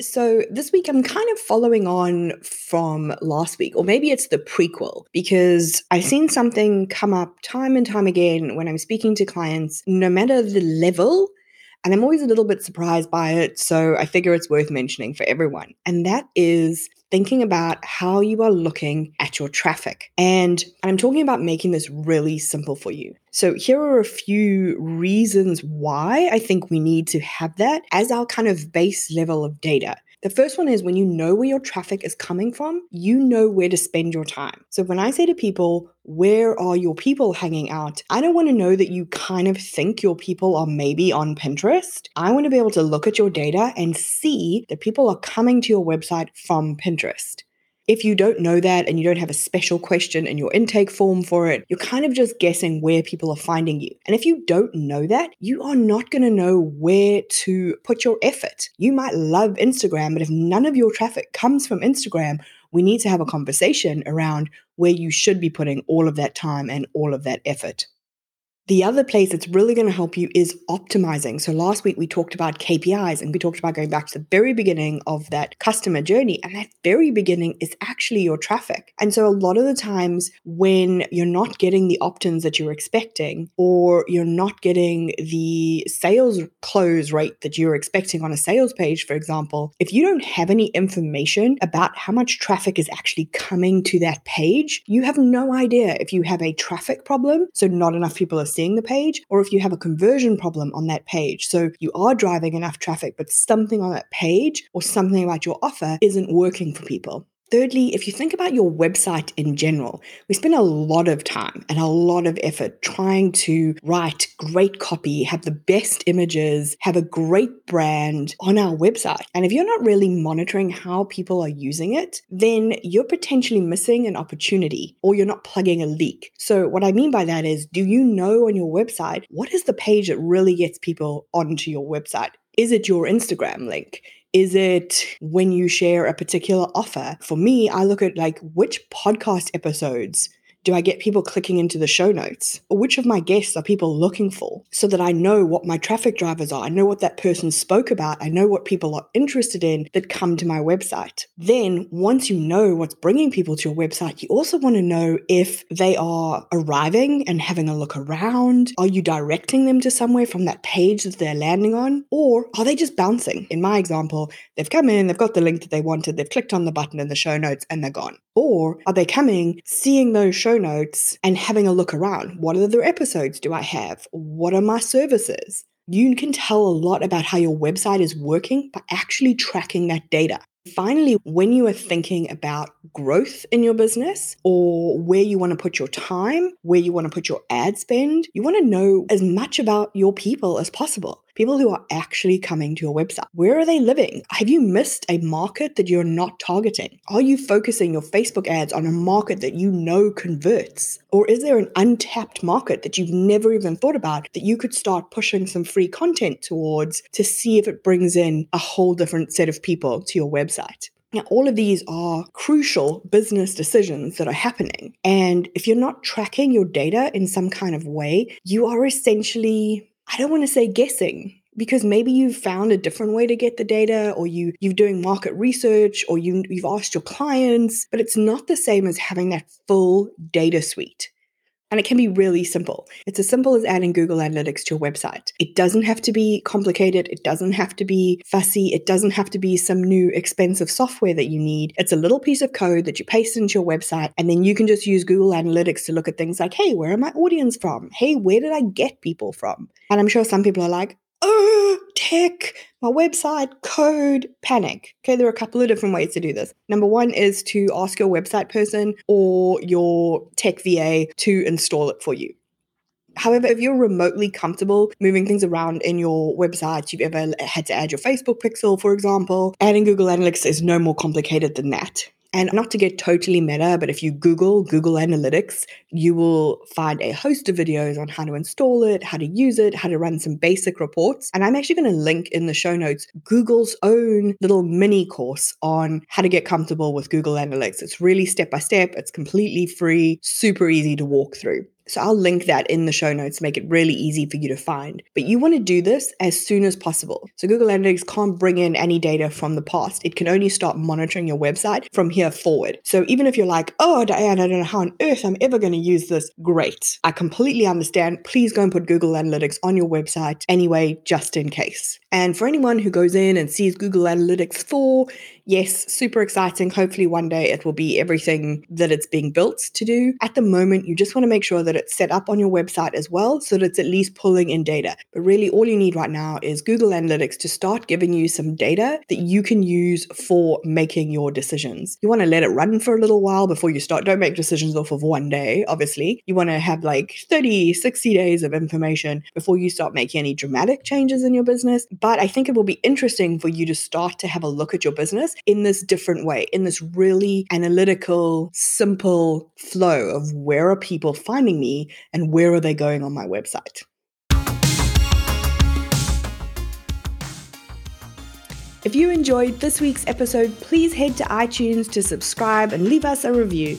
So this week I'm kind of following on from last week, or maybe it's the prequel, because I've seen something come up time and time again when I'm speaking to clients, no matter the level. And I'm always a little bit surprised by it. So I figure it's worth mentioning for everyone. And that is thinking about how you are looking at your traffic. And I'm talking about making this really simple for you. So, here are a few reasons why I think we need to have that as our kind of base level of data. The first one is when you know where your traffic is coming from, you know where to spend your time. So when I say to people, where are your people hanging out? I don't want to know that you kind of think your people are maybe on Pinterest. I want to be able to look at your data and see that people are coming to your website from Pinterest. If you don't know that and you don't have a special question in your intake form for it, you're kind of just guessing where people are finding you. And if you don't know that, you are not going to know where to put your effort. You might love Instagram, but if none of your traffic comes from Instagram, we need to have a conversation around where you should be putting all of that time and all of that effort. The other place that's really going to help you is optimizing. So last week we talked about KPIs and we talked about going back to the very beginning of that customer journey. And that very beginning is actually your traffic. And so a lot of the times when you're not getting the opt-ins that you're expecting or you're not getting the sales close rate that you're expecting on a sales page, for example, if you don't have any information about how much traffic is actually coming to that page, you have no idea if you have a traffic problem. So not enough people are seeing seeing the page, or if you have a conversion problem on that page. So you are driving enough traffic, but something on that page or something about your offer isn't working for people. Thirdly, if you think about your website in general, we spend a lot of time and a lot of effort trying to write great copy, have the best images, have a great brand on our website. And if you're not really monitoring how people are using it, then you're potentially missing an opportunity or you're not plugging a leak. So, what I mean by that is do you know on your website what is the page that really gets people onto your website? Is it your Instagram link? Is it when you share a particular offer? For me, I look at like which podcast episodes do I get people clicking into the show notes? Or which of my guests are people looking for so that I know what my traffic drivers are? I know what that person spoke about. I know what people are interested in that come to my website. Then, once you know what's bringing people to your website, you also want to know if they are arriving and having a look around. Are you directing them to somewhere from that page that they're landing on? Or are they just bouncing? In my example, they've come in, they've got the link that they wanted, they've clicked on the button in the show notes, and they're gone. Or are they coming, seeing those show notes, and having a look around? What other episodes do I have? What are my services? You can tell a lot about how your website is working by actually tracking that data. Finally, when you are thinking about growth in your business or where you want to put your time, where you want to put your ad spend, you want to know as much about your people as possible people who are actually coming to your website. Where are they living? Have you missed a market that you're not targeting? Are you focusing your Facebook ads on a market that you know converts? Or is there an untapped market that you've never even thought about that you could start pushing some free content towards to see if it brings in a whole different set of people to your website? Now, all of these are crucial business decisions that are happening. And if you're not tracking your data in some kind of way, you are essentially I don't want to say guessing because maybe you've found a different way to get the data or you you're doing market research or you you've asked your clients, but it's not the same as having that full data suite. And it can be really simple. It's as simple as adding Google Analytics to your website. It doesn't have to be complicated. It doesn't have to be fussy. It doesn't have to be some new expensive software that you need. It's a little piece of code that you paste into your website, and then you can just use Google Analytics to look at things like, hey, where are my audience from? Hey, where did I get people from? And I'm sure some people are like, oh, tech, my website, code, panic. Okay, there are a couple of different ways to do this. Number one is to ask your website person or your tech VA to install it for you. However, if you're remotely comfortable moving things around in your website, you've ever had to add your Facebook pixel, for example, adding Google Analytics is no more complicated than that. And not to get totally meta, but if you Google Google Analytics, you will find a host of videos on how to install it, how to use it, how to run some basic reports. And I'm actually going to link in the show notes Google's own little mini course on how to get comfortable with Google Analytics. It's really step by step, it's completely free, super easy to walk through. So I'll link that in the show notes, to make it really easy for you to find. But you want to do this as soon as possible. So Google Analytics can't bring in any data from the past. It can only start monitoring your website from here forward. So even if you're like, oh, Diane, I don't know how on earth I'm ever going to use this, great. I completely understand. Please go and put Google Analytics on your website anyway, just in case. And for anyone who goes in and sees Google Analytics 4, yes, super exciting. Hopefully, one day it will be everything that it's being built to do. At the moment, you just want to make sure that it's set up on your website as well so that it's at least pulling in data. But really, all you need right now is Google Analytics to start giving you some data that you can use for making your decisions. You want to let it run for a little while before you start. Don't make decisions off of one day, obviously. You want to have like 30, 60 days of information before you start making any dramatic changes in your business. But I think it will be interesting for you to start to have a look at your business in this different way, in this really analytical, simple flow of where are people finding me and where are they going on my website. If you enjoyed this week's episode, please head to iTunes to subscribe and leave us a review.